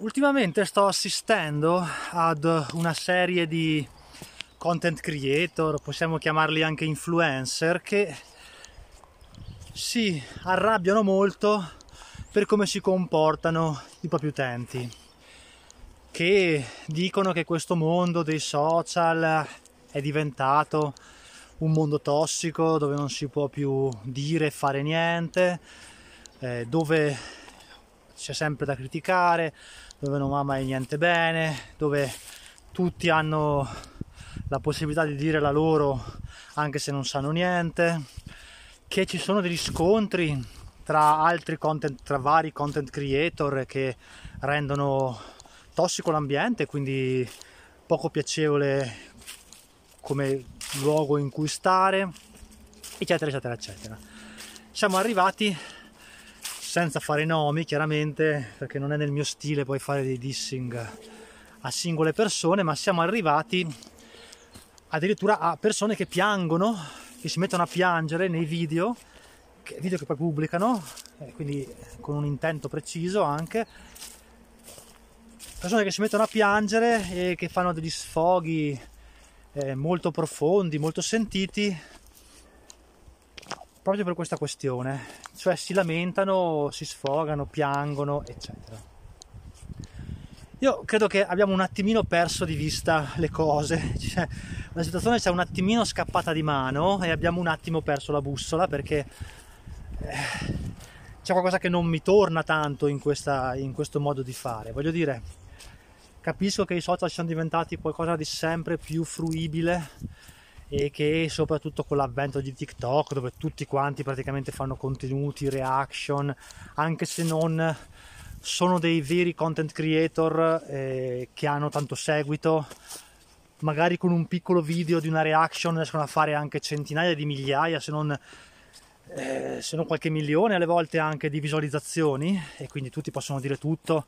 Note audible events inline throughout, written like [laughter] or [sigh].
ultimamente sto assistendo ad una serie di content creator, possiamo chiamarli anche influencer, che si arrabbiano molto per come si comportano i propri utenti, che dicono che questo mondo dei social è diventato un mondo tossico dove non si può più dire e fare niente, eh, dove c'è sempre da criticare, dove non va mai niente bene, dove tutti hanno la possibilità di dire la loro anche se non sanno niente, che ci sono degli scontri tra altri content, tra vari content creator che rendono tossico l'ambiente, quindi poco piacevole come luogo in cui stare, eccetera, eccetera, eccetera. Siamo arrivati senza fare nomi, chiaramente, perché non è nel mio stile poi fare dei dissing a singole persone, ma siamo arrivati addirittura a persone che piangono, che si mettono a piangere nei video, video che poi pubblicano, quindi con un intento preciso anche, persone che si mettono a piangere e che fanno degli sfoghi eh, molto profondi, molto sentiti, proprio per questa questione, cioè si lamentano, si sfogano, piangono, eccetera. Io credo che abbiamo un attimino perso di vista le cose, [laughs] cioè, la situazione ci è un attimino scappata di mano e abbiamo un attimo perso la bussola perché eh, c'è qualcosa che non mi torna tanto in, questa, in questo modo di fare. Voglio dire, capisco che i social siano diventati qualcosa di sempre più fruibile e che soprattutto con l'avvento di TikTok dove tutti quanti praticamente fanno contenuti, reaction, anche se non sono dei veri content creator eh, che hanno tanto seguito, magari con un piccolo video di una reaction riescono a fare anche centinaia di migliaia, se non, eh, se non qualche milione alle volte anche di visualizzazioni e quindi tutti possono dire tutto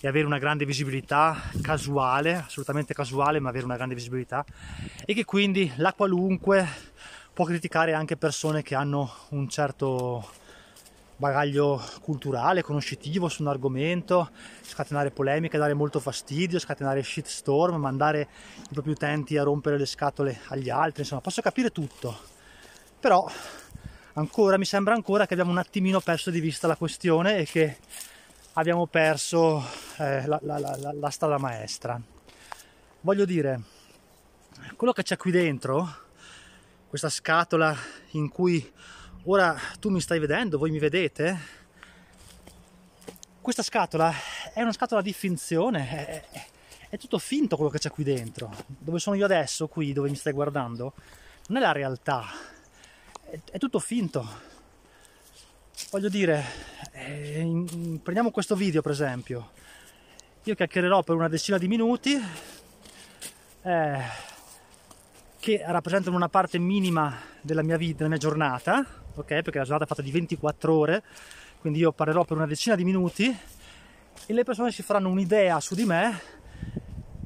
e avere una grande visibilità casuale, assolutamente casuale, ma avere una grande visibilità e che quindi la qualunque può criticare anche persone che hanno un certo bagaglio culturale, conoscitivo su un argomento, scatenare polemiche, dare molto fastidio, scatenare shitstorm, mandare i propri utenti a rompere le scatole agli altri, insomma, posso capire tutto. Però ancora mi sembra ancora che abbiamo un attimino perso di vista la questione e che abbiamo perso eh, la, la, la, la strada maestra. Voglio dire, quello che c'è qui dentro, questa scatola in cui ora tu mi stai vedendo, voi mi vedete, questa scatola è una scatola di finzione, è, è, tutto finto quello che c'è qui dentro. Dove sono io adesso, qui dove mi stai guardando, non è la realtà, è, è tutto finto voglio dire, eh, prendiamo questo video per esempio, io chiacchiererò per una decina di minuti eh, che rappresentano una parte minima della mia vita, della mia giornata, ok? Perché la giornata è fatta di 24 ore, quindi io parlerò per una decina di minuti e le persone si faranno un'idea su di me,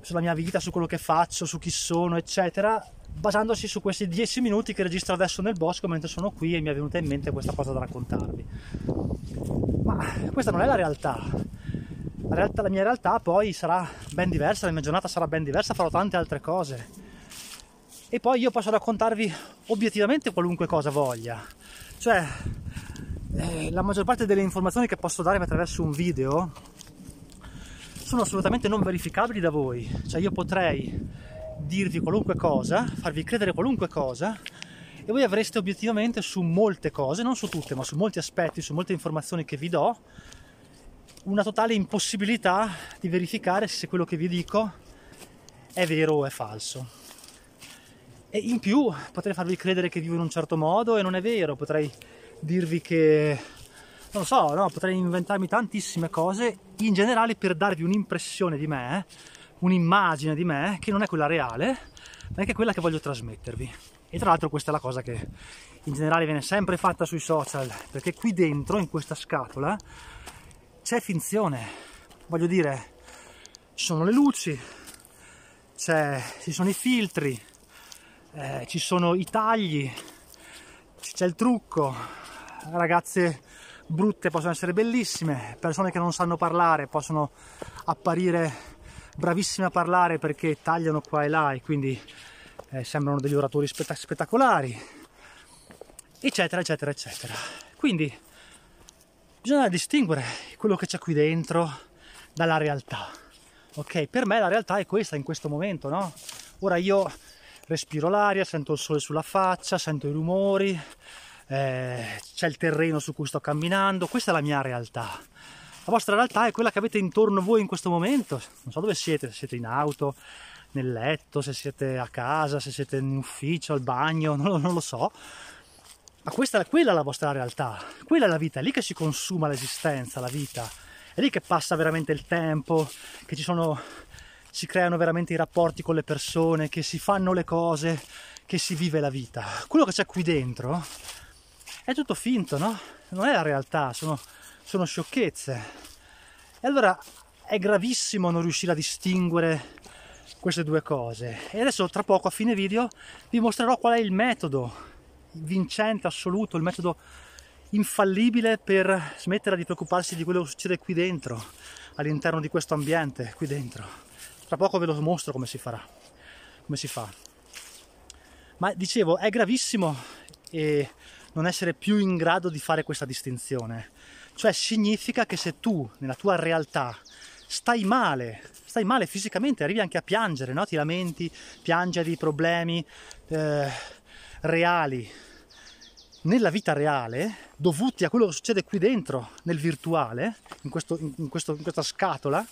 sulla mia vita, su quello che faccio, su chi sono, eccetera, basandosi su questi 10 minuti che registro adesso nel bosco mentre sono qui e mi è venuta in mente questa cosa da raccontarvi. Ma questa non è la realtà. La, realtà, la mia realtà poi sarà ben diversa, la mia giornata sarà ben diversa, farò tante altre cose. E poi io posso raccontarvi obiettivamente qualunque cosa voglia. Cioè, eh, la maggior parte delle informazioni che posso darvi attraverso un video sono assolutamente non verificabili da voi. Cioè, io potrei dirvi qualunque cosa, farvi credere qualunque cosa e voi avreste obiettivamente su molte cose, non su tutte, ma su molti aspetti, su molte informazioni che vi do, una totale impossibilità di verificare se quello che vi dico è vero o è falso. E in più potrei farvi credere che vivo in un certo modo e non è vero, potrei dirvi che non so, no, potrei inventarmi tantissime cose in generale per darvi un'impressione di me un'immagine di me che non è quella reale, ma è che quella che voglio trasmettervi. E tra l'altro questa è la cosa che in generale viene sempre fatta sui social, perché qui dentro, in questa scatola, c'è finzione. Voglio dire, ci sono le luci, ci sono i filtri, eh, ci sono i tagli, c'è il trucco, ragazze brutte possono essere bellissime, persone che non sanno parlare possono apparire bravissime a parlare perché tagliano qua e là e quindi eh, sembrano degli oratori spett- spettacolari, eccetera, eccetera, eccetera. Quindi bisogna distinguere quello che c'è qui dentro dalla realtà. Ok, per me la realtà è questa in questo momento, no? Ora io respiro l'aria, sento il sole sulla faccia, sento i rumori, eh, c'è il terreno su cui sto camminando, questa è la mia realtà. La vostra realtà è quella che avete intorno a voi in questo momento, non so dove siete, se siete in auto, nel letto, se siete a casa, se siete in ufficio, al bagno, [laughs] non, non lo so. Ma questa, quella è la vostra realtà, quella è la vita, è lì che si consuma l'esistenza, la vita, è lì che passa veramente il tempo, che ci sono, si creano veramente i rapporti con le persone, che si fanno le cose, che si vive la vita. Quello che c'è qui dentro è tutto finto, no? Non è la realtà, sono, sono sciocchezze. E allora è gravissimo non riuscire a distinguere queste due cose. E adesso tra poco a fine video vi mostrerò qual è il metodo vincente, assoluto, il metodo infallibile per smettere di preoccuparsi di quello che succede qui dentro, all'interno di questo ambiente, qui dentro. Tra poco ve lo mostro come si farà, come si fa. Ma dicevo, è gravissimo e non essere più in grado di fare questa distinzione. Cioè significa che se tu nella tua realtà stai male, stai male fisicamente, arrivi anche a piangere, no? ti lamenti, piangi di problemi eh, reali nella vita reale, dovuti a quello che succede qui dentro, nel virtuale, in, questo, in, questo, in questa scatola,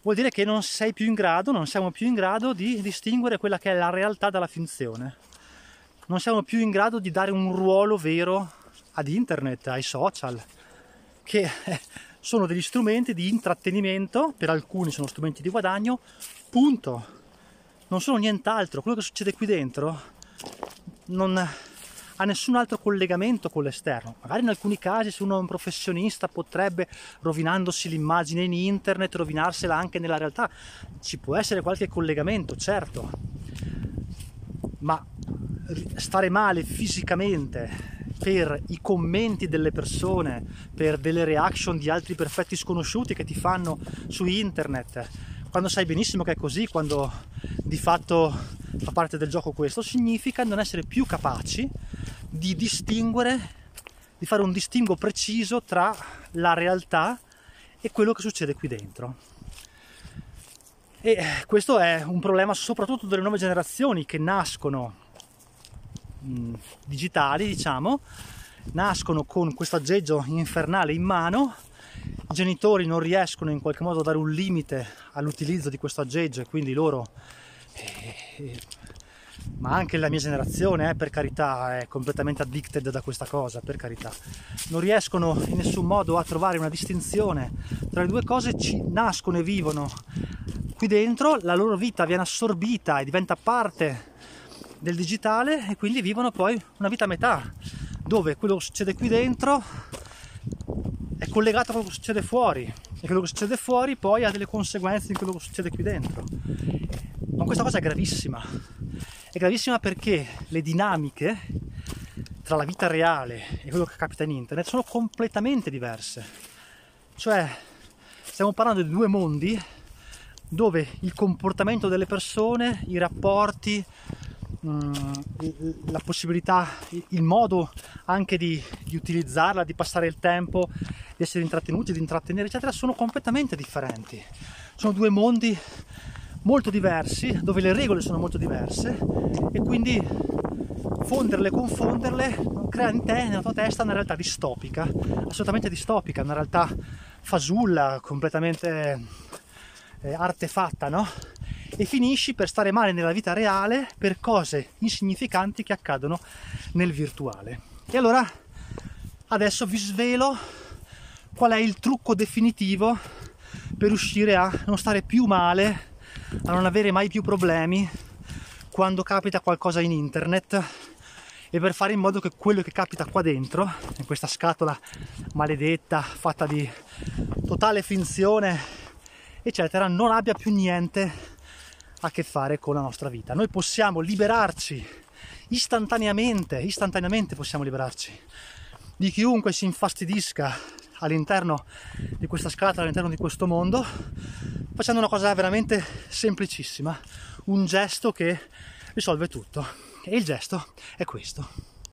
vuol dire che non sei più in grado, non siamo più in grado di distinguere quella che è la realtà dalla finzione non siamo più in grado di dare un ruolo vero ad internet, ai social, che [laughs] sono degli strumenti di intrattenimento, per alcuni sono strumenti di guadagno, punto. Non sono nient'altro. Quello che succede qui dentro non ha nessun altro collegamento con l'esterno. Magari in alcuni casi se uno è un professionista potrebbe, rovinandosi l'immagine in internet, rovinarsela anche nella realtà. Ci può essere qualche collegamento, certo, ma stare male fisicamente per i commenti delle persone, per delle reaction di altri perfetti sconosciuti che ti fanno su internet, quando sai benissimo che è così, quando di fatto fa parte del gioco questo, significa non essere più capaci di distinguere, di fare un distinguo preciso tra la realtà e quello che succede qui dentro. E questo è un problema soprattutto delle nuove generazioni che nascono mh, digitali, diciamo, nascono con questo aggeggio infernale in mano. I genitori non riescono in qualche modo a dare un limite all'utilizzo di questo aggeggio e quindi loro, eh, ma anche la mia generazione, eh, per carità, è completamente addicted da questa cosa, per carità. Non riescono in nessun modo a trovare una distinzione tra le due cose, ci nascono e vivono qui dentro, la loro vita viene assorbita e diventa parte del digitale e quindi vivono poi una vita a metà, dove quello che succede qui dentro è collegato a quello che succede fuori e quello che succede fuori poi ha delle conseguenze in quello che succede qui dentro. Ma questa cosa è gravissima. È gravissima perché le dinamiche tra la vita reale e quello che capita in internet sono completamente diverse. Cioè, stiamo parlando di due mondi dove il comportamento delle persone, i rapporti, la possibilità, il modo anche di, di, utilizzarla, di passare il tempo, di essere intrattenuti, di intrattenere, eccetera, sono completamente differenti. Sono due mondi molto diversi, dove le regole sono molto diverse e quindi fonderle, confonderle crea in te, nella tua testa, una realtà distopica, assolutamente distopica, una realtà fasulla, completamente eh, artefatta, no? E finisci per stare male nella vita reale per cose insignificanti che accadono nel virtuale. E allora adesso vi svelo qual è il trucco definitivo per riuscire a non stare più male, a non avere mai più problemi quando capita qualcosa in internet e per fare in modo che quello che capita qua dentro, in questa scatola maledetta fatta di totale finzione, eccetera, non abbia più niente a che fare con la nostra vita. Noi possiamo liberarci istantaneamente, istantaneamente possiamo liberarci di chiunque si infastidisca all'interno di questa scatola, all'interno di questo mondo, facendo una cosa veramente semplicissima, un gesto che risolve tutto. E il gesto è questo.